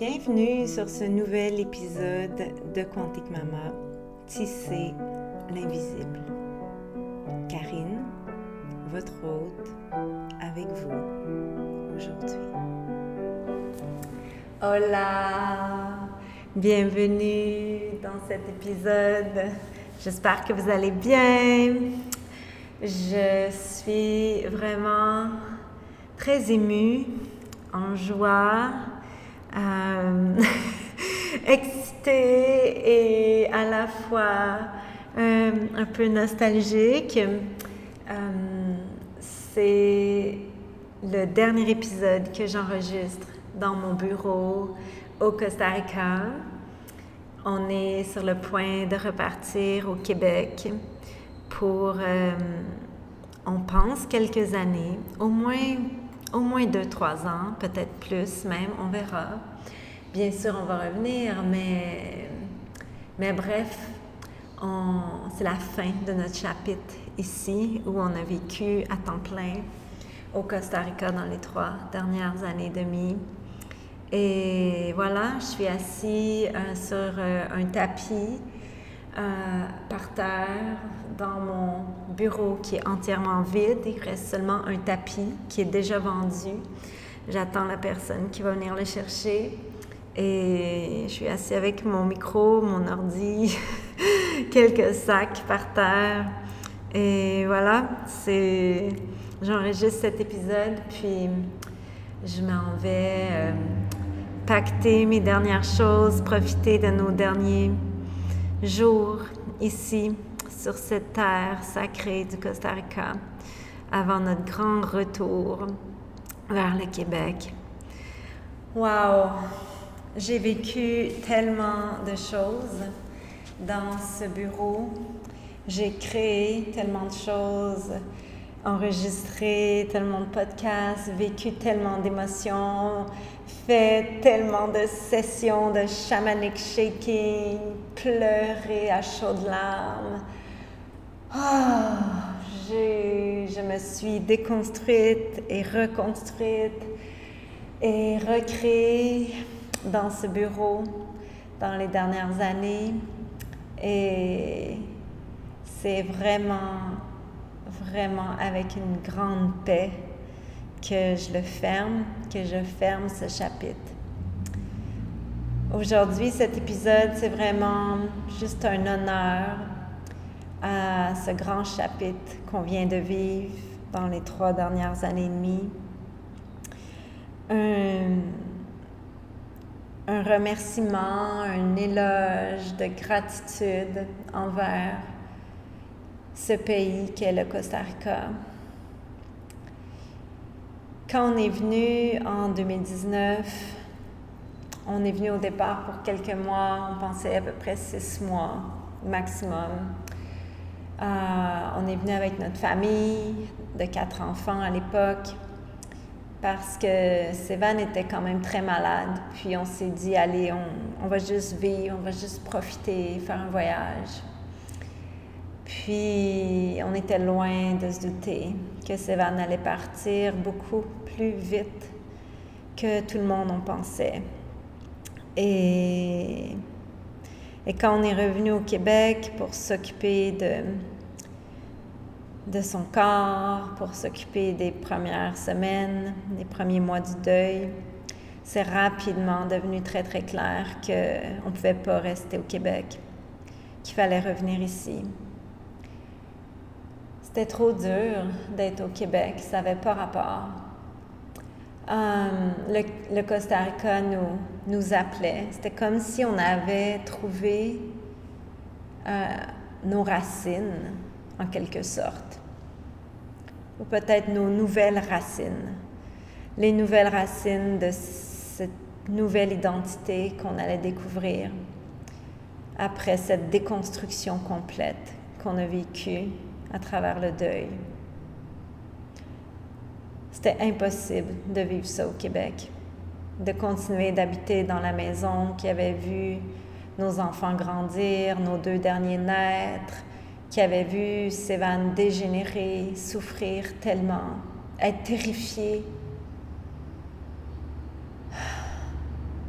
Bienvenue sur ce nouvel épisode de Quantique Mama, Tisser l'invisible. Karine, votre hôte, avec vous aujourd'hui. Hola! Bienvenue dans cet épisode. J'espère que vous allez bien. Je suis vraiment très émue, en joie, euh, excitée et à la fois euh, un peu nostalgique. Euh, c'est le dernier épisode que j'enregistre dans mon bureau au Costa Rica. On est sur le point de repartir au Québec pour, on pense, quelques années, au moins au moins deux, trois ans, peut-être plus même, on verra. Bien sûr, on va revenir, mais, mais bref, c'est la fin de notre chapitre ici où on a vécu à temps plein au Costa Rica dans les trois dernières années et demie. Et voilà, je suis assis euh, sur euh, un tapis euh, par terre dans mon bureau qui est entièrement vide. Il reste seulement un tapis qui est déjà vendu. J'attends la personne qui va venir le chercher. Et je suis assis avec mon micro, mon ordi, quelques sacs par terre. Et voilà, c'est. J'enregistre cet épisode, puis je m'en vais euh, pacter mes dernières choses, profiter de nos derniers jour ici sur cette terre sacrée du Costa Rica avant notre grand retour vers le Québec. Wow! J'ai vécu tellement de choses dans ce bureau. J'ai créé tellement de choses, enregistré tellement de podcasts, vécu tellement d'émotions, fait tellement de sessions de shamanic shaking, pleuré à chaudes larmes. Oh, je me suis déconstruite et reconstruite et recréée dans ce bureau dans les dernières années. Et c'est vraiment, vraiment avec une grande paix que je le ferme, que je ferme ce chapitre. Aujourd'hui, cet épisode, c'est vraiment juste un honneur à ce grand chapitre qu'on vient de vivre dans les trois dernières années et demie. Un, un remerciement, un éloge de gratitude envers ce pays qu'est le Costa Rica quand on est venu en 2019, on est venu au départ pour quelques mois, on pensait à peu près six mois maximum. Euh, on est venu avec notre famille de quatre enfants à l'époque parce que Sévan était quand même très malade. Puis on s'est dit, allez, on, on, va juste vivre, on va juste profiter, faire un voyage. Puis on était loin de se douter que Sévan allait partir beaucoup plus vite que tout le monde en pensait. Et, quand on est revenu au Québec pour s'occuper de, de son corps, pour s'occuper des premières semaines, des premiers mois du deuil, c'est rapidement devenu très très clair qu'on ne pouvait pas rester au Québec, qu'il fallait revenir ici. C'était trop dur d'être au Québec, ça n'avait pas rapport. Euh, le, Costa Rica nous, nous appelait. C'était comme si on avait trouvé euh, nos racines, en quelque sorte. Ou peut-être nos nouvelles racines. Les nouvelles racines de cette nouvelle identité qu'on allait découvrir après cette déconstruction complète qu'on a vécue à travers le deuil. C'était impossible de vivre ça au Québec, de continuer d'habiter dans la maison qui avait vu nos enfants grandir, nos deux derniers naître, qui avait vu Sévan dégénérer, souffrir tellement, être terrifié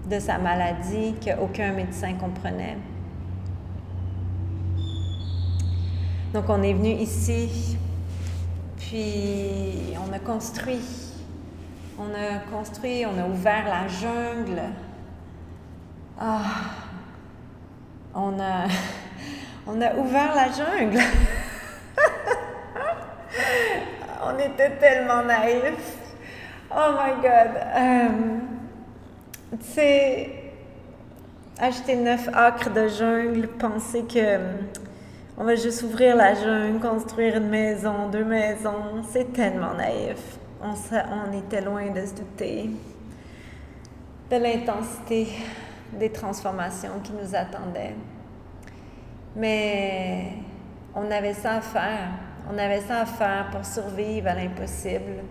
de sa maladie qu'aucun médecin comprenait. Donc on est venu ici, puis on a construit, on a construit, on a ouvert la jungle. Ah, on a, on a ouvert la jungle. on était tellement naïfs. Oh my God. Euh, tu sais, acheter neuf acres de jungle, penser que on va juste ouvrir la jungle, construire une maison, deux maisons, c'est tellement naïf. On, on était loin de se douter de l'intensité des transformations qui nous attendaient. Mais on avait ça à faire. On avait ça à faire pour survivre à l'impossible.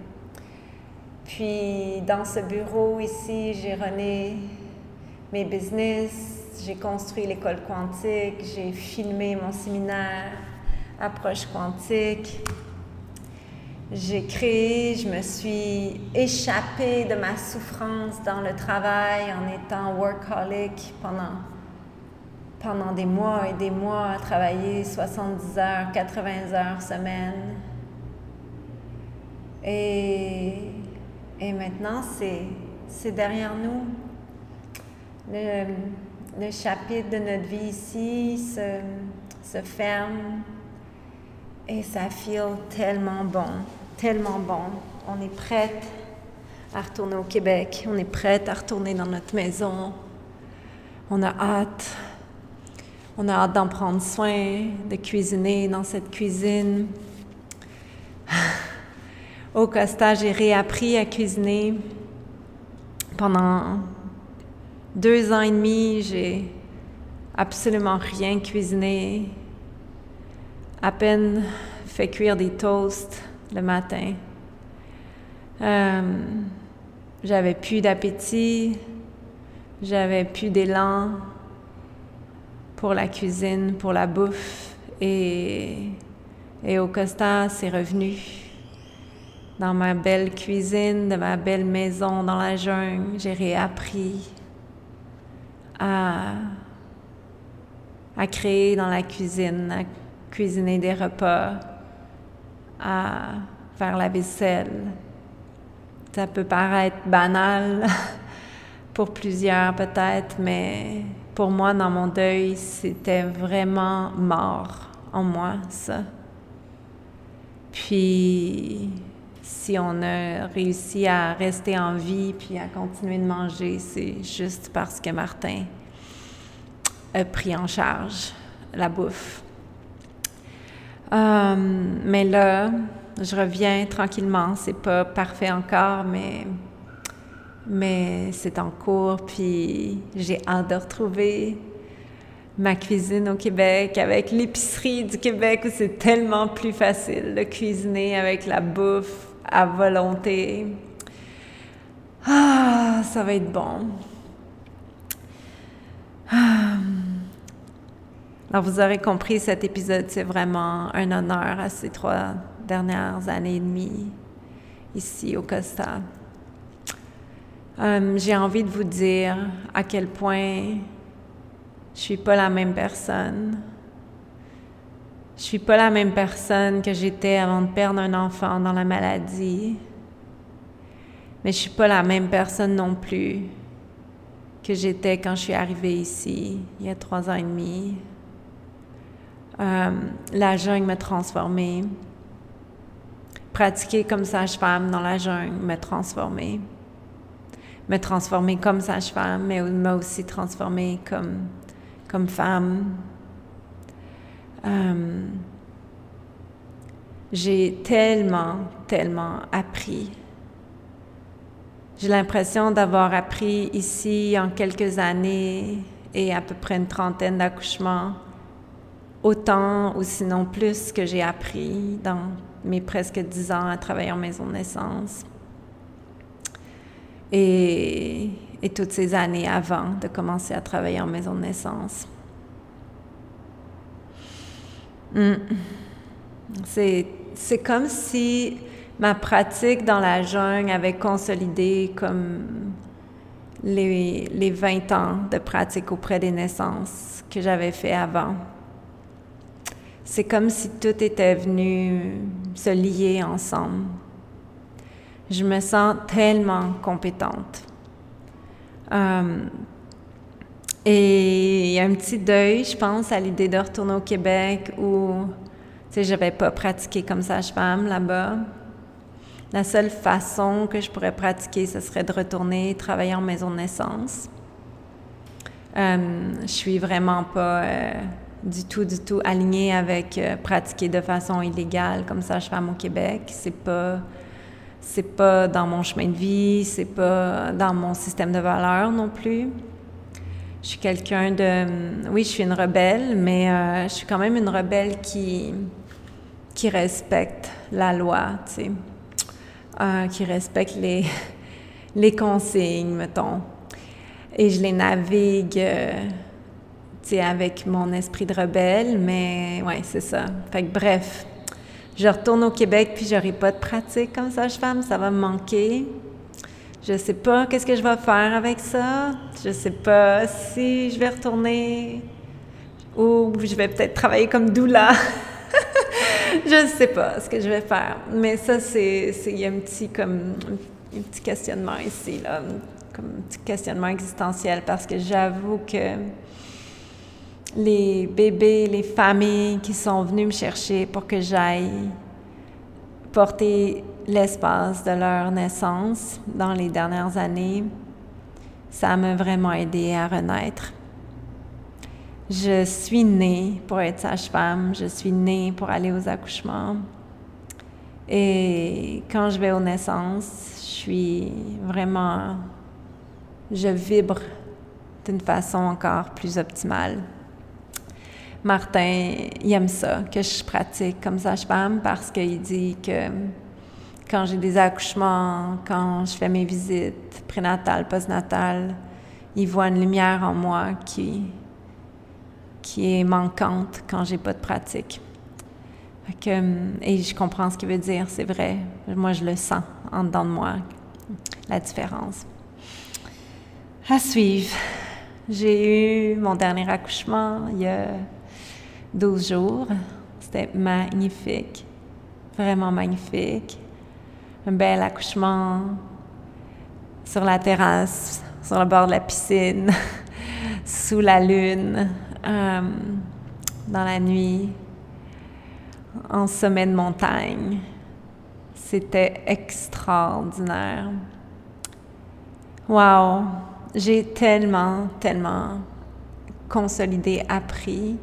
Puis dans ce bureau ici, j'ai rené mes business, j'ai construit l'école quantique, j'ai filmé mon séminaire Approche quantique. J'ai créé, je me suis échappée de ma souffrance dans le travail en étant workaholic pendant, pendant des mois et des mois à travailler 70 heures, 80 heures semaine. Et, et maintenant, c'est derrière nous. Le chapitre de notre vie ici se, se ferme et ça feel tellement bon, tellement bon. On est prête à retourner au Québec, on est prête à retourner dans notre maison. On a hâte. On a hâte d'en prendre soin, de cuisiner dans cette cuisine. Au Costa, j'ai réappris à cuisiner pendant deux ans et demi, j'ai absolument rien cuisiné, à peine fait cuire des toasts le matin. Euh, j'avais plus d'appétit, j'avais plus d'élan pour la cuisine, pour la bouffe, et, et au Costa, c'est revenu dans ma belle cuisine, de ma belle maison dans la jungle. J'ai réappris à, à créer dans la cuisine, à cuisiner des repas, à faire la vaisselle. Ça peut paraître banal pour plusieurs peut-être, mais pour moi, dans mon deuil, c'était vraiment mort en moi, ça. Puis, si on a réussi à rester en vie puis à continuer de manger, c'est juste parce que Martin a pris en charge la bouffe. Euh, mais là, je reviens tranquillement. C'est pas parfait encore, mais, mais c'est en cours. Puis j'ai hâte de retrouver ma cuisine au Québec avec l'épicerie du Québec où c'est tellement plus facile de cuisiner avec la bouffe à volonté. Ah, ça va être bon. Ah. Alors, vous aurez compris, cet épisode, c'est vraiment un honneur à ces trois dernières années et demie ici au Costa. Euh, j'ai envie de vous dire à quel point je suis pas la même personne je suis pas la même personne que j'étais avant de perdre un enfant dans la maladie. Mais je suis pas la même personne non plus que j'étais quand je suis arrivée ici, il y a trois ans et demi. Euh, la jungle m'a transformée. Pratiquer comme sage-femme dans la jungle m'a transformée. Me transformer comme sage-femme, mais m'a aussi transformée comme, comme femme, euh, j'ai tellement, tellement appris. J'ai l'impression d'avoir appris ici en quelques années et à peu près une trentaine d'accouchements, autant ou sinon plus que j'ai appris dans mes presque dix ans à travailler en maison de naissance. Et, et toutes ces années avant de commencer à travailler en maison de naissance. Mm. C'est comme si ma pratique dans la jungle avait consolidé comme les, les 20 ans de pratique auprès des naissances que j'avais fait avant. C'est comme si tout était venu se lier ensemble. Je me sens tellement compétente. Euh, et il y a un petit deuil, je pense, à l'idée de retourner au Québec où, tu sais, je n'avais pas pratiqué comme sage-femme là-bas. La seule façon que je pourrais pratiquer, ce serait de retourner travailler en maison de naissance. Euh, je suis vraiment pas euh, du tout, du tout alignée avec euh, pratiquer de façon illégale comme sage-femme au Québec. C'est pas, c'est pas dans mon chemin de vie, c'est pas dans mon système de valeurs non plus. Je suis quelqu'un de, oui, je suis une rebelle, mais euh, je suis quand même une rebelle qui qui respecte la loi, tu sais, euh, qui respecte les les consignes, mettons, et je les navigue. tu sais, avec mon esprit de rebelle, mais ouais, c'est ça. Fait que bref, je retourne au Québec puis j'aurai pas de pratique comme sage-femme, ça va me manquer. Je sais pas qu'est-ce que je vais faire avec ça. Je sais pas si je vais retourner ou je vais peut-être travailler comme doula. je sais pas ce que je vais faire. Mais ça, c'est, il y a un petit comme un petit questionnement ici là, comme un petit questionnement existentiel parce que j'avoue que les bébés, les familles qui sont venus me chercher pour que j'aille porter l'espace de leur naissance dans les dernières années, ça m'a vraiment aidé à renaître. Je suis née pour être sage-femme, je suis née pour aller aux accouchements. Et quand je vais aux naissances, je suis vraiment, je vibre d'une façon encore plus optimale. Martin, il aime ça, que je pratique comme sage-femme parce qu'il dit que quand j'ai des accouchements, quand je fais mes visites prénatales, postnatales, il voit une lumière en moi qui, qui est manquante quand j'ai pas de pratique. et je comprends ce qu'il veut dire, c'est vrai. Moi, je le sens en dedans de moi, la différence. À suivre. J'ai eu mon dernier accouchement il y a 12 jours. C'était magnifique, vraiment magnifique. Un bel accouchement sur la terrasse, sur le bord de la piscine, sous la lune, euh, dans la nuit, en sommet de montagne. C'était extraordinaire. Wow! J'ai tellement, tellement consolidé, appris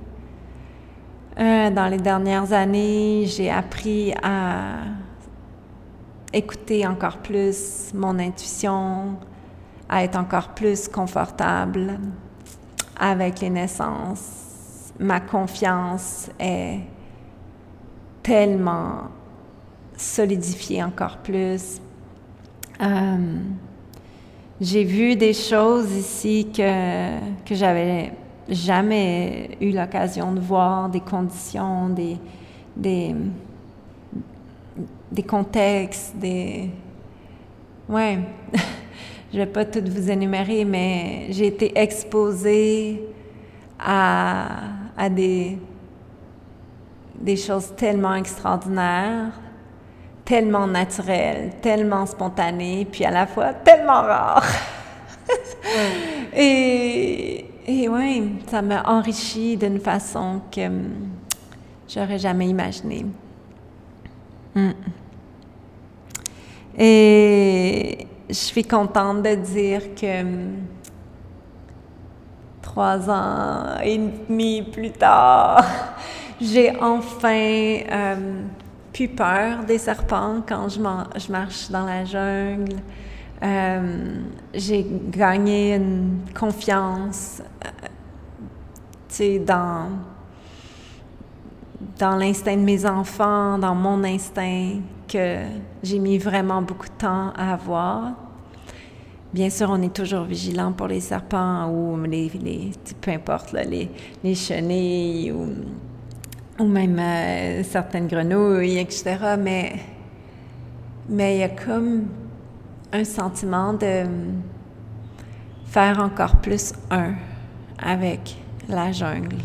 euh, dans les dernières années, j'ai appris à écouter encore plus mon intuition, à être encore plus confortable avec les naissances. Ma confiance est tellement solidifiée encore plus. Euh, j'ai vu des choses ici que, que j'avais jamais eu l'occasion de voir des conditions, des, des, des contextes, des... Ouais, je vais pas tout vous énumérer, mais j'ai été exposée à, à des, des choses tellement extraordinaires, tellement naturelles, tellement spontanées, puis à la fois tellement rares. Et et oui, ça m'a enrichi d'une façon que hum, j'aurais jamais imaginée. Hum. Et je suis contente de dire que hum, trois ans et demi plus tard, j'ai enfin plus peur des serpents quand je, je marche dans la jungle. Euh, j'ai gagné une confiance euh, dans, dans l'instinct de mes enfants, dans mon instinct, que j'ai mis vraiment beaucoup de temps à avoir. Bien sûr, on est toujours vigilant pour les serpents ou les, peu importe, les, les chenilles ou, ou même euh, certaines grenouilles, etc. Mais, mais il y a comme un sentiment de, faire encore plus un avec la jungle,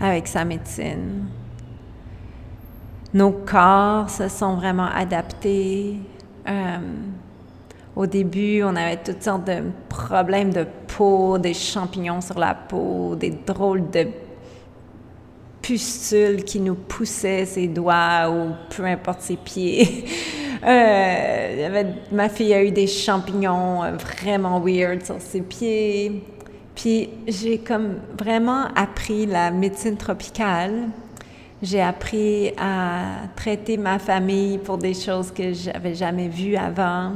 avec sa médecine. Nos corps se sont vraiment adaptés. Euh, au début, on avait toutes sortes de problèmes de peau, des champignons sur la peau, des drôles de pustules qui nous poussaient ses doigts ou peu importe ses pieds. Euh, ma fille a eu des champignons euh, vraiment weird sur ses pieds. Puis j'ai comme vraiment appris la médecine tropicale. J'ai appris à traiter ma famille pour des choses que j'avais jamais vues avant.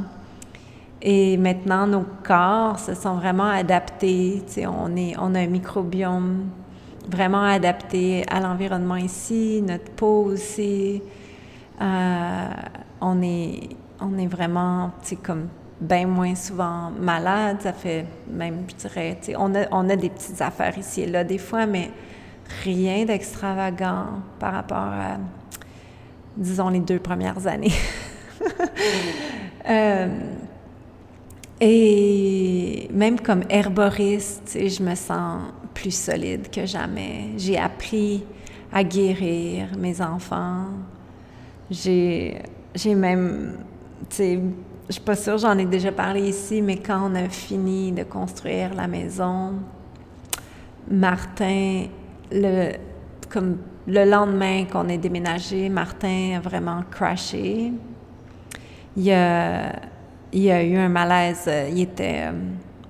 Et maintenant, nos corps se sont vraiment adaptés. on, est, a un microbiome vraiment adapté à l'environnement ici, notre peau aussi. Euh, on est, vraiment, comme bien moins souvent malade. Ça fait même, je dirais, on a, on a des petites affaires ici et là des fois, mais rien d'extravagant par rapport à, disons, les deux premières années. euh, et même comme herboriste, je me sens plus solide que jamais. J'ai appris à guérir mes enfants. J'ai même, tu sais, je suis pas sûre, j'en ai déjà parlé ici, mais quand on a fini de construire la maison, Martin, le, comme le lendemain qu'on est déménagé, Martin a vraiment crashé. Il a, a eu un malaise, il était,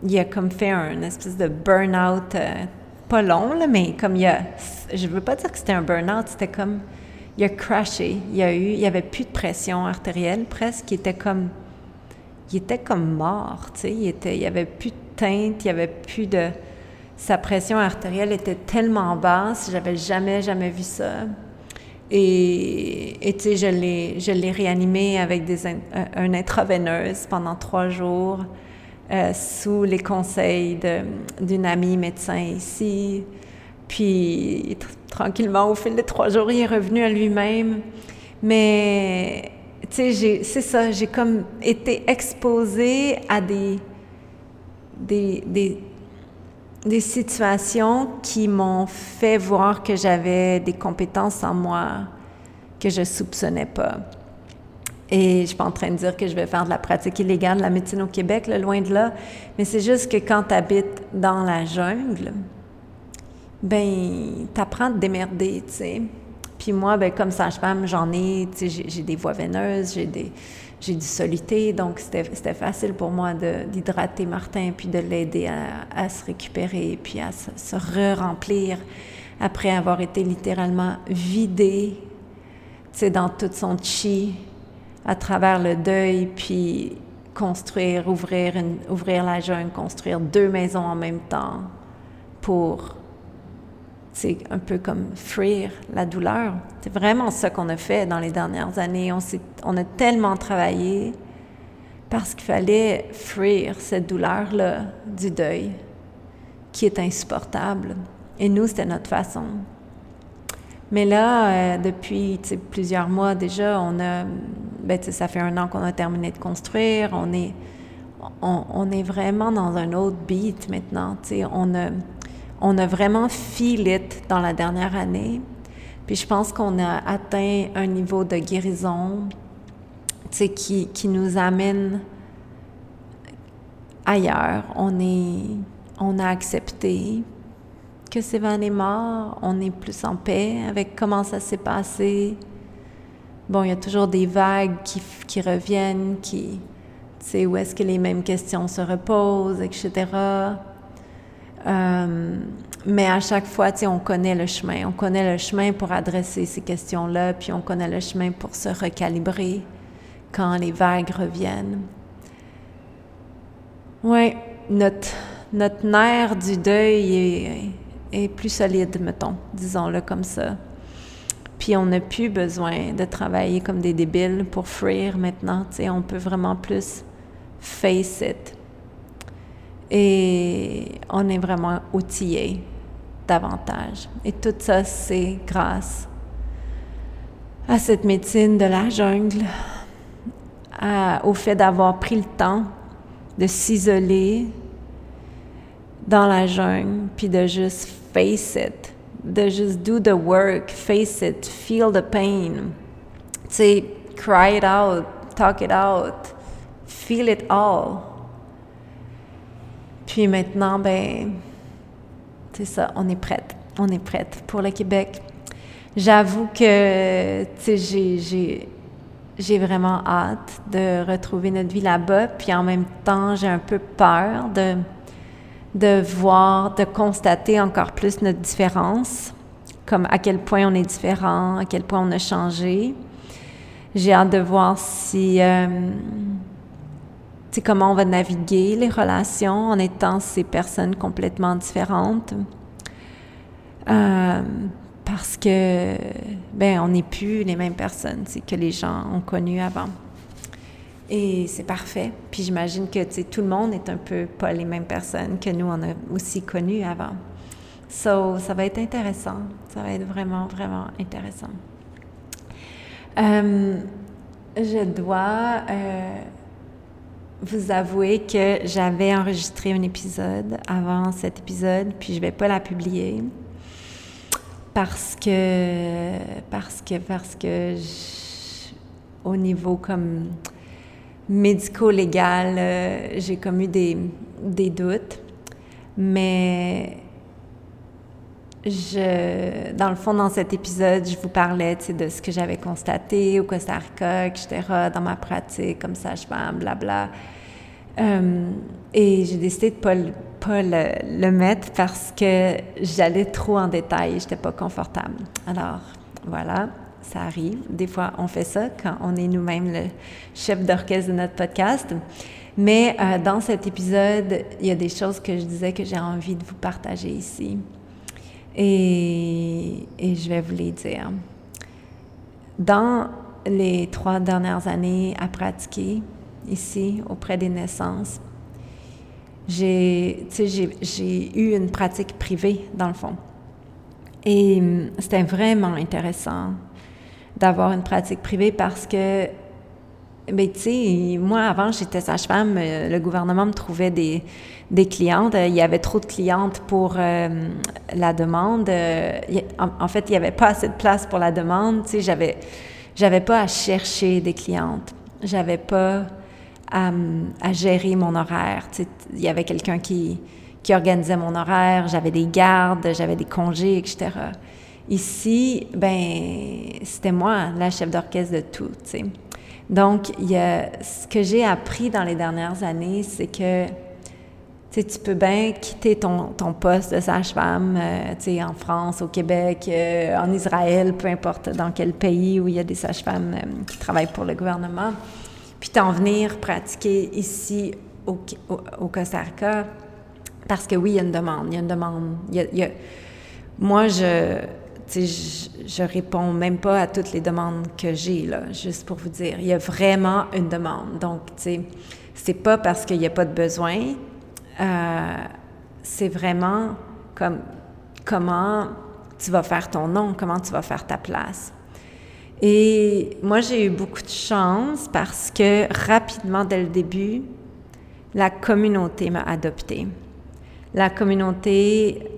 il a comme fait un espèce de burn-out, euh, pas long, mais comme il a, je veux pas dire que c'était un burn-out, c'était comme, il a crashé. Il a avait plus de pression artérielle presque. Il était comme, il était comme mort. Tu sais, il était, il avait plus de teinte, il avait plus de, sa pression artérielle était tellement basse, j'avais jamais jamais vu ça. Et, tu sais, je l'ai, je l'ai réanimé avec des, un intraveineuse pendant trois jours. Euh, sous les conseils d'une amie médecin ici. Puis tranquillement, au fil des trois jours, il est revenu à lui-même. Mais, tu sais, c'est ça, j'ai comme été exposée à des, des, des, des situations qui m'ont fait voir que j'avais des compétences en moi que je soupçonnais pas. Et je suis pas en train de dire que je vais faire de la pratique illégale de la médecine au Québec, loin de là, mais c'est juste que quand tu habites dans la jungle, ben t'apprends à te démerder, tu sais. Puis moi, ben comme sage-femme, j'en ai, tu sais, j'ai des voies veineuses, j'ai des j'ai du soluté, donc c'était facile pour moi d'hydrater Martin puis de l'aider à, se récupérer puis à se, re-remplir après avoir été littéralement vidé, tu sais, dans toute son chi à travers le deuil puis construire, ouvrir, ouvrir la jungle, construire deux maisons en même temps pour c'est un peu comme fuir la douleur. C'est vraiment ça qu'on a fait dans les dernières années. On, on a tellement travaillé parce qu'il fallait fuir cette douleur-là du deuil qui est insupportable. Et nous, c'était notre façon. Mais là, euh, depuis plusieurs mois déjà, on a, ben, ça fait un an qu'on a terminé de construire. On est, on, on est vraiment dans un autre beat maintenant. On a, on a vraiment feel it dans la dernière année. Puis je pense qu'on a atteint un niveau de guérison qui, qui nous amène ailleurs. On, est, on a accepté que Sévan est mort. On est plus en paix avec comment ça s'est passé. Bon, il y a toujours des vagues qui, qui reviennent, qui, tu sais, où est-ce que les mêmes questions se reposent, etc. Euh, mais à chaque fois, on connaît le chemin. On connaît le chemin pour adresser ces questions-là, puis on connaît le chemin pour se recalibrer quand les vagues reviennent. Oui, notre, notre nerf du deuil est, est plus solide, mettons, disons-le comme ça. Puis on n'a plus besoin de travailler comme des débiles pour fuir maintenant. Sais, on peut vraiment plus face it. Et on est vraiment outillé davantage. Et tout ça, c'est grâce à cette médecine de la jungle, au fait d'avoir pris le temps de s'isoler, dans la jungle, puis de juste face it, de juste do the work, face it, feel the pain. Tu sais, cry it out, talk it out, feel it all. Puis maintenant, ben, c'est ça, on est prête. On est prête pour le Québec. J'avoue que, tu sais, j'ai vraiment hâte de retrouver notre vie là-bas. Puis en même temps, j'ai un peu peur de, de voir, de constater encore plus notre différence, comme à quel point on est différent, à quel point on a changé. J'ai hâte de voir si, euh, comment on va naviguer les relations en étant ces personnes complètement différentes. Euh, parce que, ben, on n'est plus les mêmes personnes que les gens ont connues avant. Et c'est parfait. Puis j'imagine que tout le monde est un peu pas les mêmes personnes que nous, on a aussi connues avant. So, ça va être intéressant. Ça va être vraiment, vraiment intéressant. Euh, je dois euh, vous avouer que j'avais enregistré un épisode avant cet épisode, puis je vais pas la publier parce que parce que parce que au niveau comme médico-légal, euh, j'ai comme eu des, des doutes, mais je, dans le fond, dans cet épisode, je vous parlais de ce que j'avais constaté au Costa Rica, etc., dans ma pratique comme sage-femme, blabla. Euh, et j'ai décidé de ne pas, le, mettre parce que j'allais trop en détail, je n'étais pas confortable. Alors, voilà, ça arrive. Des fois, on fait ça quand on est nous-mêmes le chef d'orchestre de notre podcast. Mais euh, dans cet épisode, il y a des choses que je disais que j'ai envie de vous partager ici. Et, je vais vous les dire. Dans les trois dernières années à pratiquer ici auprès des naissances, j'ai eu une pratique privée dans le fond. Et hum, c'était vraiment intéressant d'avoir une pratique privée parce que ben, tu sais, moi, avant, j'étais sage-femme, euh, le gouvernement me trouvait des, des clientes. Il y avait trop de clientes pour euh, la demande. Euh, en, fait, il n'y avait pas assez de place pour la demande. Tu sais, j'avais, pas à chercher des clientes. J'avais pas à, gérer mon horaire. Tu sais, il y avait quelqu'un qui, qui organisait mon horaire. J'avais des gardes, j'avais des congés, etc. Ici, ben, c'était moi, la chef d'orchestre de tout, tu sais. Donc, ce que j'ai appris dans les dernières années, c'est que tu peux bien quitter ton, ton, poste de sage-femme euh, en France, au Québec, euh, en Israël, peu importe dans quel pays où il y a des sages-femmes euh, qui travaillent pour le gouvernement, puis t'en venir pratiquer ici au, au, Costa Rica, parce que oui, il y a une demande, il y a une demande. Moi, je je, je réponds même pas à toutes les demandes que j'ai, là, juste pour vous dire. Il y a vraiment une demande. Donc, tu sais, c'est pas parce qu'il n'y a pas de besoin, euh, c'est vraiment comme comment tu vas faire ton nom, comment tu vas faire ta place. Et moi, j'ai eu beaucoup de chance parce que rapidement, dès le début, la communauté m'a adoptée. La communauté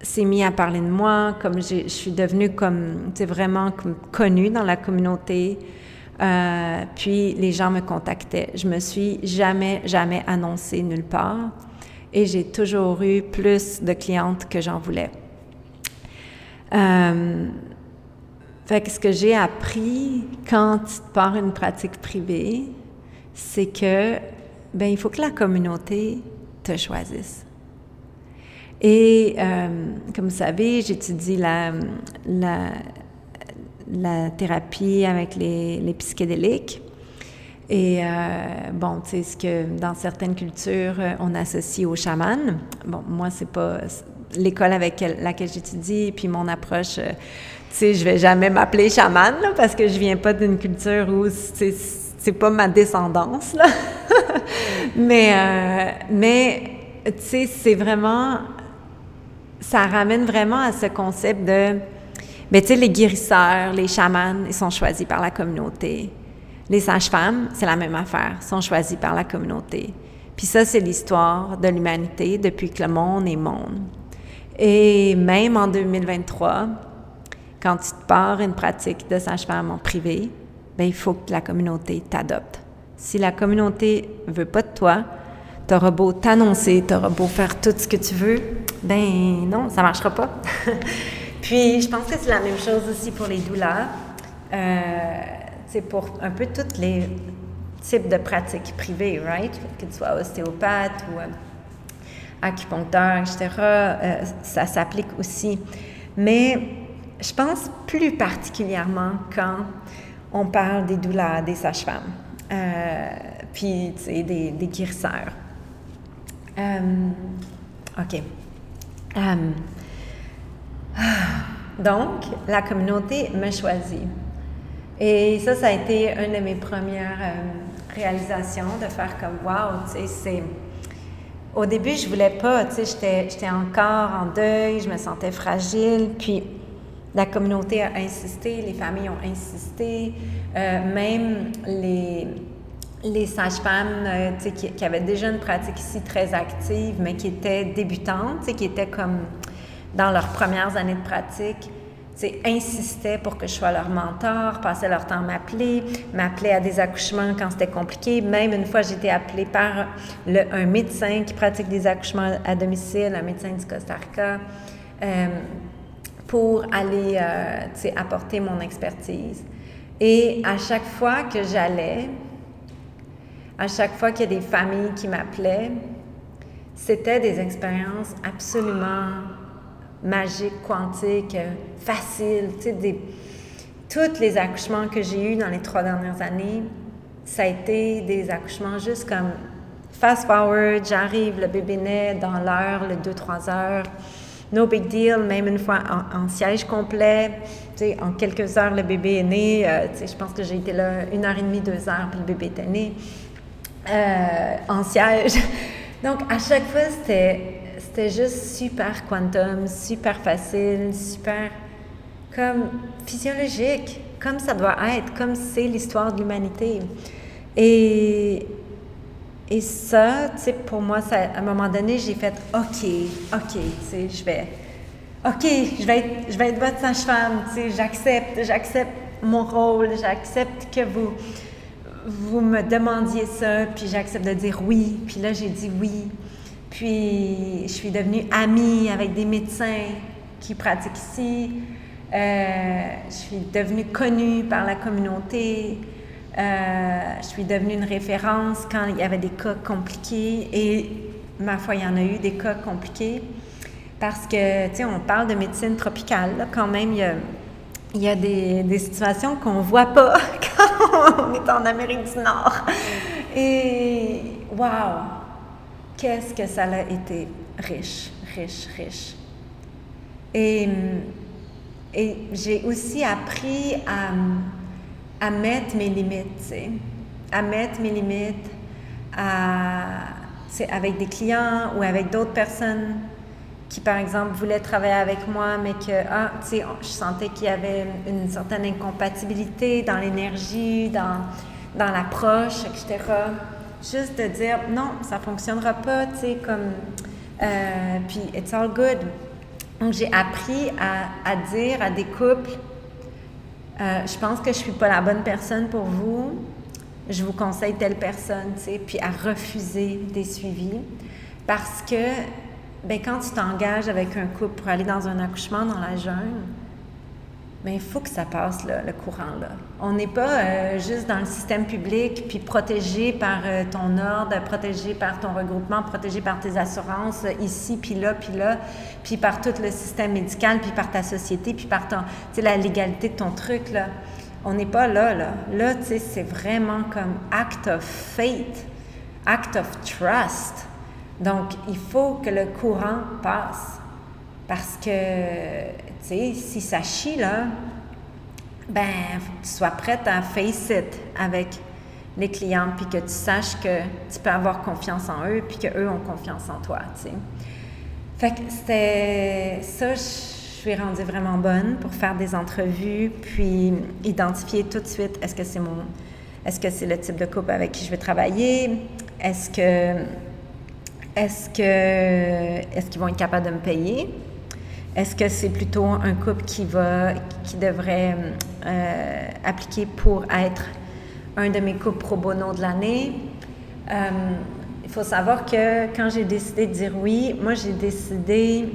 s'est mis à parler de moi, comme je suis devenue comme, vraiment connue dans la communauté. Euh, puis les gens me contactaient. Je me suis jamais, jamais annoncée nulle part et j'ai toujours eu plus de clientes que j'en voulais. Euh, fait que ce que j'ai appris quand tu pars une pratique privée, c'est que ben il faut que la communauté te choisisse. Et euh, comme vous savez, j'étudie la, la, la, thérapie avec les, les psychédéliques. Et euh, bon, tu sais, ce que dans certaines cultures, on associe au chaman. Bon, moi, c'est pas l'école avec laquelle j'étudie, puis mon approche, euh, tu sais, je vais jamais m'appeler chaman, parce que je viens pas d'une culture où c'est pas ma descendance, là. mais, mais tu sais, c'est vraiment ça ramène vraiment à ce concept de, mais ben, tu sais, les guérisseurs, les chamans, ils sont choisis par la communauté. Les sages-femmes, c'est la même affaire, sont choisis par la communauté. Puis ça, c'est l'histoire de l'humanité depuis que le monde est monde. Et même en 2023, quand tu te pars une pratique de sage-femme en privé, bien, il faut que la communauté t'adopte. Si la communauté veut pas de toi, tu auras beau t'annoncer, tu auras beau faire tout ce que tu veux, ben non, ça marchera pas. Puis, je pense que c'est la même chose aussi pour les douleurs. C'est euh, pour un peu tous les types de pratiques privées, right? Que tu sois ostéopathe ou euh, acupuncteur, etc., euh, ça s'applique aussi. Mais je pense plus particulièrement quand on parle des douleurs des sages-femmes, puis des, des guérisseurs. OK. Donc, la communauté me choisit. Et ça, ça a été une de mes premières euh, réalisations de faire comme wow, tu sais, c'est. Au début, je voulais pas, tu sais, j'étais encore en deuil, je me sentais fragile, puis la communauté a insisté, les familles ont insisté, euh, même les, les sages-femmes euh, qui, qui, avaient déjà une pratique ici très active, mais qui étaient débutantes, qui étaient comme dans leurs premières années de pratique, insistaient pour que je sois leur mentor, passaient leur temps à m'appeler, m'appelaient à des accouchements quand c'était compliqué. Même une fois, j'ai été appelée par le, un médecin qui pratique des accouchements à domicile, un médecin du Costa Rica, euh, pour aller euh, apporter mon expertise. Et à chaque fois que j'allais, à chaque fois qu'il y a des familles qui m'appelaient, c'était des expériences absolument magique, quantique, facile. Tu sais, des... tous les accouchements que j'ai eus dans les trois dernières années, ça a été des accouchements juste comme fast forward, j'arrive, le bébé naît dans l'heure, le 2-3 heures. No big deal, même une fois en, siège complet. Tu sais, en quelques heures, le bébé est né. Euh, je pense que j'ai été là une heure et demie, deux heures, puis le bébé était né euh, en siège. Donc, à chaque fois, c'était c'était juste super quantum, super facile, super comme physiologique, comme ça doit être, comme c'est l'histoire de l'humanité. Et, et ça, tu sais, pour moi, ça, à un moment donné, j'ai fait OK, OK, tu sais, je vais. OK, je vais être, votre sage-femme, tu sais, j'accepte, j'accepte mon rôle, j'accepte que vous, vous me demandiez ça, puis j'accepte de dire oui, puis là, j'ai dit oui. Puis, je suis devenue amie avec des médecins qui pratiquent ici. Euh, je suis devenue connue par la communauté. Euh, je suis devenue une référence quand il y avait des cas compliqués. Et ma foi, il y en a eu des cas compliqués. Parce que, tu sais, on parle de médecine tropicale. quand même, il y a, des, des situations qu'on ne voit pas quand on est en Amérique du Nord. Et, wow! Qu'est-ce que ça a été riche, riche, riche. Et, j'ai aussi appris à, mettre mes limites, à mettre mes limites avec des clients ou avec d'autres personnes qui, par exemple, voulaient travailler avec moi, mais que, ah, je sentais qu'il y avait une certaine incompatibilité dans l'énergie, dans, dans l'approche, etc juste de dire non, ça fonctionnera pas, tu sais, comme. Euh, puis, it's all good. Donc, j'ai appris à, à, dire à des couples euh, je pense que je suis pas la bonne personne pour vous, je vous conseille telle personne, tu sais, puis à refuser des suivis. Parce que, ben, quand tu t'engages avec un couple pour aller dans un accouchement dans la jungle, mais il faut que ça passe, le courant. Là. On n'est pas euh, juste dans le système public, puis protégé par euh, ton ordre, protégé par ton regroupement, protégé par tes assurances, euh, ici, puis là, puis là, puis par tout le système médical, puis par ta société, puis par ton, la légalité de ton truc. Là. On n'est pas là. Là, là c'est vraiment comme act of faith, act of trust. Donc, il faut que le courant passe. Parce que, si ça chie, là, ben, tu sois prête à face it avec les clients, puis que tu saches que tu peux avoir confiance en eux, puis qu'eux ont confiance en toi. Fait que c'était ça, je suis rendue vraiment bonne pour faire des entrevues, puis identifier tout de suite est-ce que c'est mon, est-ce que c'est le type de couple avec qui je vais travailler, est-ce que est-ce que est-ce qu'ils vont être capables de me payer? Est-ce que c'est plutôt un couple qui va qui devrait euh, appliquer pour être un de mes couples pro bono de l'année? Euh, il faut savoir que quand j'ai décidé de dire oui, moi j'ai décidé,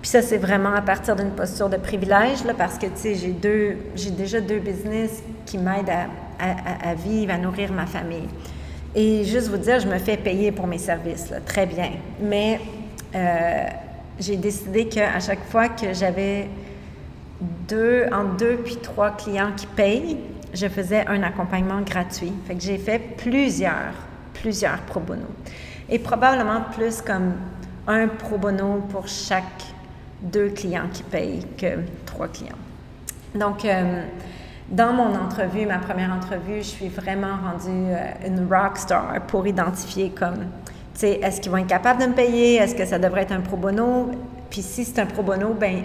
puis ça c'est vraiment à partir d'une posture de privilège, là, parce que tu sais, j'ai deux, j'ai déjà deux business qui m'aident à, vivre, à nourrir ma famille. Et juste vous dire, je me fais payer pour mes services, très bien. Mais euh, j'ai décidé qu'à chaque fois que j'avais deux, en deux puis trois clients qui payent, je faisais un accompagnement gratuit. Fait que j'ai fait plusieurs plusieurs pro bono. Et probablement plus comme un pro bono pour chaque deux clients qui payent que trois clients. Donc, euh, dans mon entrevue, ma première entrevue, je suis vraiment rendue euh, une rock star pour identifier comme, est-ce qu'ils vont être capables de me payer? Est-ce que ça devrait être un pro bono? Puis si c'est un pro bono, ben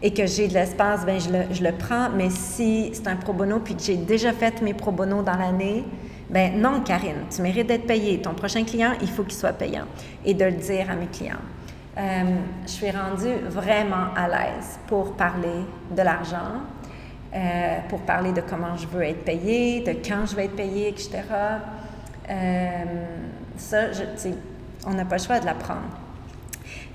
et que j'ai de l'espace, ben je le, je le prends. Mais si c'est un pro bono puis que j'ai déjà fait mes pro bono dans l'année, ben non, Karine, tu mérites d'être payée. Ton prochain client, il faut qu'il soit payant. Et de le dire à mes clients. Euh, je suis rendue vraiment à l'aise pour parler de l'argent, euh, pour parler de comment je veux être payée, de quand je vais être payée, etc. Euh, ça, je, on n'a pas le choix de l'apprendre.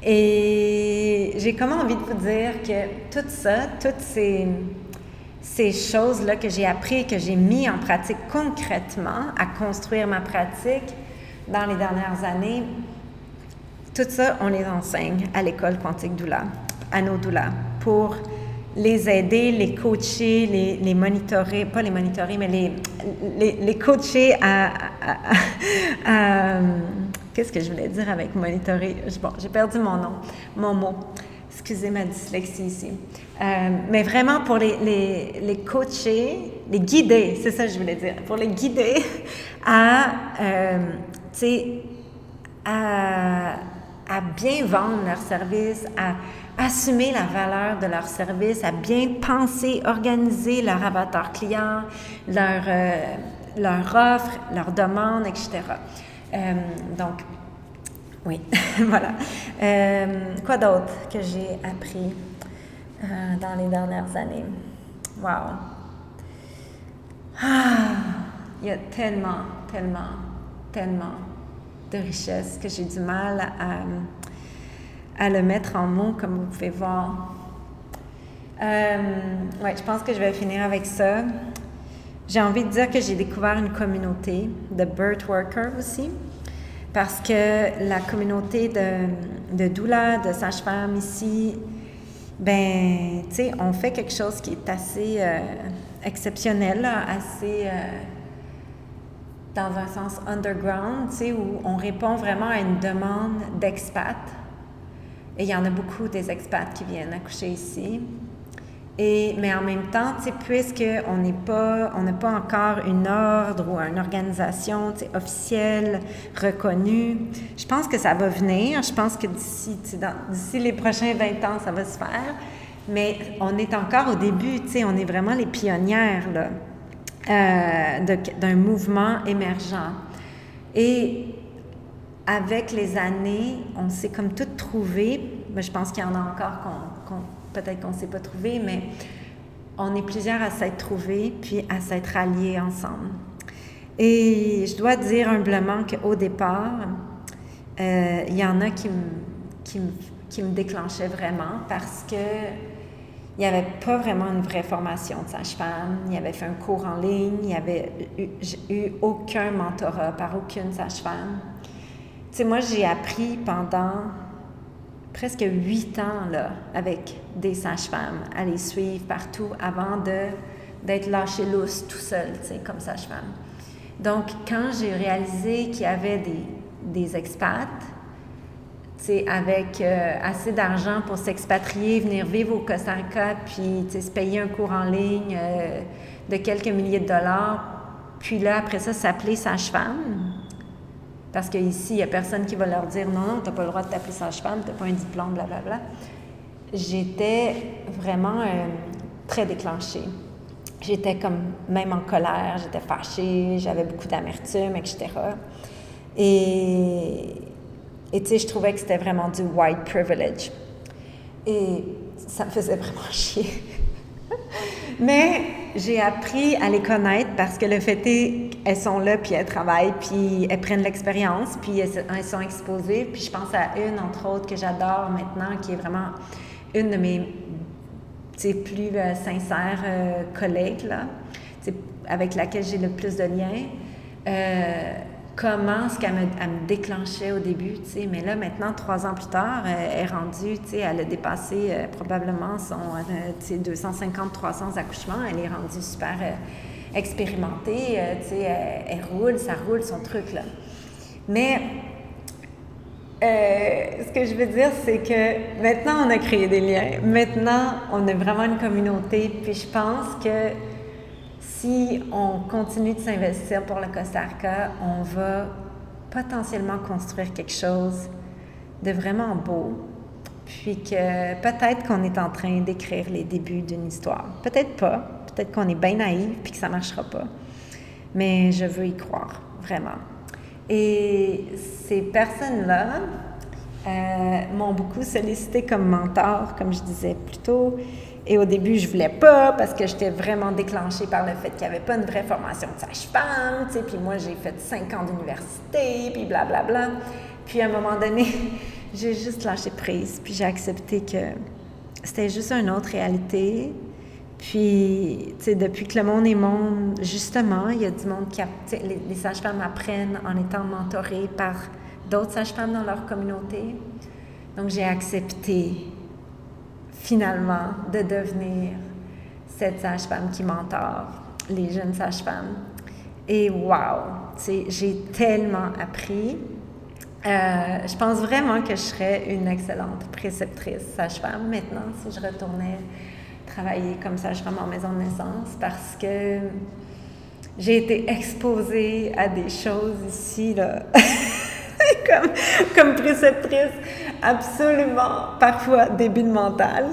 Et j'ai comme envie de vous dire que tout ça, toutes ces ces choses-là que j'ai appris, que j'ai mis en pratique concrètement à construire ma pratique dans les dernières années, tout ça, on les enseigne à l'école quantique doula, à nos doulas, pour les aider, les coacher, les, les monitorer, pas les monitorer, mais les, les, les coacher à, à Qu'est-ce que je voulais dire avec monitorer? Bon, j'ai perdu mon nom, mon mot. Excusez ma dyslexie ici. Euh, mais vraiment pour les, les, coacher, les guider, c'est ça que je voulais dire, pour les guider à, euh, à, à bien vendre leur service, à assumer la valeur de leur service, à bien penser, organiser leur avatar client, leur, euh, leur offre, leur demande, etc. Euh, donc, oui, voilà. Euh, quoi d'autre que j'ai appris dans les dernières années? Wow! Ah, il y a tellement, tellement, tellement de richesses que j'ai du mal à, à, le mettre en mots, comme vous pouvez voir. Euh, ouais, je pense que je vais finir avec ça. J'ai envie de dire que j'ai découvert une communauté de birth workers aussi parce que la communauté de, de doula, de sage-femme ici, ben, tu sais, on fait quelque chose qui est assez euh, exceptionnel, assez euh, dans un sens underground, tu sais, où on répond vraiment à une demande d'expats. Et il y en a beaucoup des expats qui viennent accoucher ici. Et, mais en même temps, puisqu'on n'est pas, on n'a pas encore une ordre ou une organisation officielle, reconnue, je pense que ça va venir. Je pense que d'ici, d'ici les prochains 20 ans, ça va se faire. Mais on est encore au début, on est vraiment les pionnières là, euh, d'un mouvement émergent. Et avec les années, on s'est comme tout trouvé. Mais je pense qu'il y en a encore qu'on peut-être qu'on ne s'est pas trouvé, mais on est plusieurs à s'être trouvés, puis à s'être alliés ensemble. Et je dois dire humblement qu'au départ, euh, il y en a qui me, qui, qui déclenchaient vraiment parce que il n'y avait pas vraiment une vraie formation de sage-femme. Il avait fait un cours en ligne. Il n'y avait eu, eu, aucun mentorat par aucune sage-femme. Tu sais, moi, j'ai appris pendant presque huit ans là, avec des sages-femmes à les suivre partout avant de, d'être lâché lousse tout seul, comme sage-femme. Donc, quand j'ai réalisé qu'il y avait des, des expats, avec euh, assez d'argent pour s'expatrier, venir vivre au Costa Rica, puis se payer un cours en ligne euh, de quelques milliers de dollars, puis là, après ça, s'appeler sage-femme, parce qu'ici, il n'y a personne qui va leur dire non, non, tu n'as pas le droit de t'appeler sage-femme, tu n'as pas un diplôme, blablabla. J'étais vraiment euh, très déclenchée. J'étais comme même en colère, j'étais fâchée, j'avais beaucoup d'amertume, etc. Et, et tu sais, je trouvais que c'était vraiment du white privilege. Et ça me faisait vraiment chier. Mais j'ai appris à les connaître parce que le fait est qu'elles sont là, puis elles travaillent, puis elles prennent l'expérience, puis elles, sont exposées. Puis je pense à une, entre autres, que j'adore maintenant, qui est vraiment une de mes plus euh, sincères euh, collègues, là, avec laquelle j'ai le plus de liens. Euh, comment ce qu'elle me, me, déclenchait au début, tu sais. Mais là, maintenant, trois ans plus tard, elle est rendue, tu sais, elle a dépassé euh, probablement son, euh, tu sais, 250-300 accouchements. Elle est rendue super euh, expérimentée, tu sais, elle, roule, ça roule son truc, là. Mais ce que je veux dire, c'est que maintenant, on a créé des liens. Maintenant, on a vraiment une communauté. Puis je pense que si on continue de s'investir pour le Costa Rica, on va potentiellement construire quelque chose de vraiment beau, puis que peut-être qu'on est en train d'écrire les débuts d'une histoire. Peut-être pas, peut-être qu'on est bien naïf puis que ça ne marchera pas, mais je veux y croire, vraiment. Et ces personnes-là euh, m'ont beaucoup sollicité comme mentor, comme je disais plus tôt. Et au début, je voulais pas parce que j'étais vraiment déclenchée par le fait qu'il n'y avait pas une vraie formation de sage-femme, tu sais, puis moi, j'ai fait cinq ans d'université, puis blablabla. Bla, bla. Puis à un moment donné, j'ai juste lâché prise, puis j'ai accepté que c'était juste une autre réalité. Puis, tu sais, depuis que le monde est monde, justement, il y a du monde qui... A, les, les sages-femmes apprennent en étant mentorées par d'autres sages-femmes dans leur communauté. Donc, j'ai accepté finalement de devenir cette sage-femme qui mentore les jeunes sages-femmes. Et wow, j'ai tellement appris. Euh, je pense vraiment que je serais une excellente préceptrice sage-femme maintenant si je retournais travailler comme sage-femme en maison de naissance parce que j'ai été exposée à des choses ici, là. comme, comme préceptrice, absolument parfois débile mental.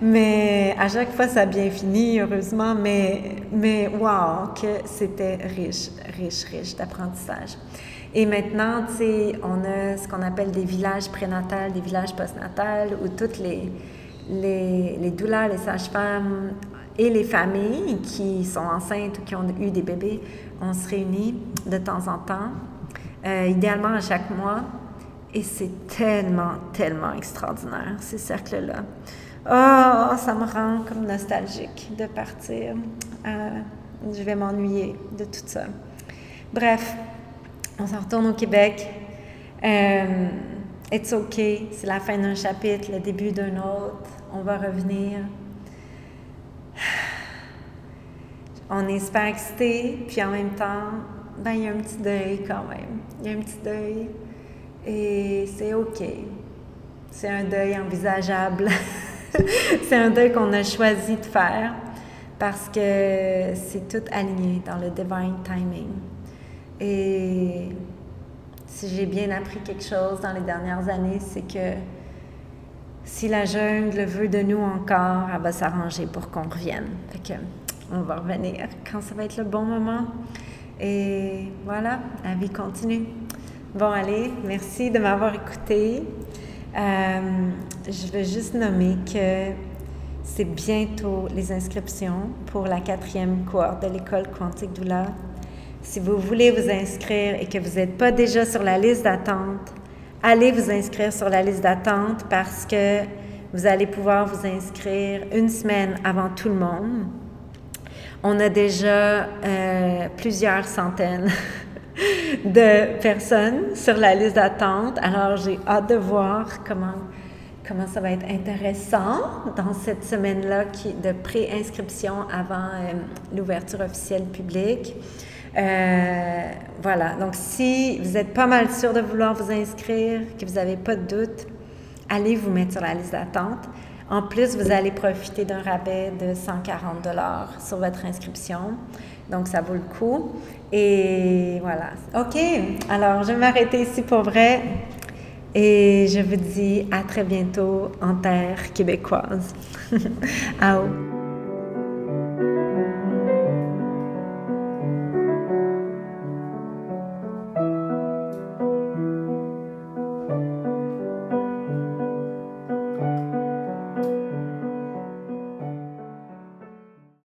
Mais à chaque fois, ça a bien fini, heureusement. Mais, mais wow, que c'était riche, riche, riche d'apprentissage. Et maintenant, tu sais, on a ce qu'on appelle des villages prénatals, des villages postnatals, où toutes les, les, les les sages-femmes et les familles qui sont enceintes ou qui ont eu des bébés, on se réunit de temps en temps euh, idéalement à chaque mois. Et c'est tellement, tellement extraordinaire, ces cercles-là. Oh, ça me rend comme nostalgique de partir. Euh, je vais m'ennuyer de tout ça. Bref, on s'en retourne au Québec. Euh, it's OK, c'est la fin d'un chapitre, le début d'un autre. On va revenir. On est super excités, puis en même temps, ben, il y a un petit deuil quand même. Il y a un petit deuil et c'est OK. C'est un deuil envisageable. c'est un deuil qu'on a choisi de faire parce que c'est tout aligné dans le divine timing. Et si j'ai bien appris quelque chose dans les dernières années, c'est que si la jungle veut de nous encore, elle va s'arranger pour qu'on revienne. Fait que on va revenir quand ça va être le bon moment. Et voilà, la vie continue. Bon, allez, merci de m'avoir écouté. Euh, je veux juste nommer que c'est bientôt les inscriptions pour la quatrième cohorte de l'école Quantique Doula. Si vous voulez vous inscrire et que vous n'êtes pas déjà sur la liste d'attente, allez vous inscrire sur la liste d'attente parce que vous allez pouvoir vous inscrire une semaine avant tout le monde. On a déjà euh, plusieurs centaines de personnes sur la liste d'attente. Alors, j'ai hâte de voir comment, ça va être intéressant dans cette semaine-là de pré-inscription avant euh, l'ouverture officielle publique. Euh, voilà, donc si vous êtes pas mal sûr de vouloir vous inscrire, que vous n'avez pas de doute, allez vous mettre sur la liste d'attente. En plus, vous allez profiter d'un rabais de 140 dollars sur votre inscription. Donc, ça vaut le coup. Et voilà. OK. Alors, je vais m'arrêter ici pour vrai. Et je vous dis à très bientôt en terre québécoise. Ao.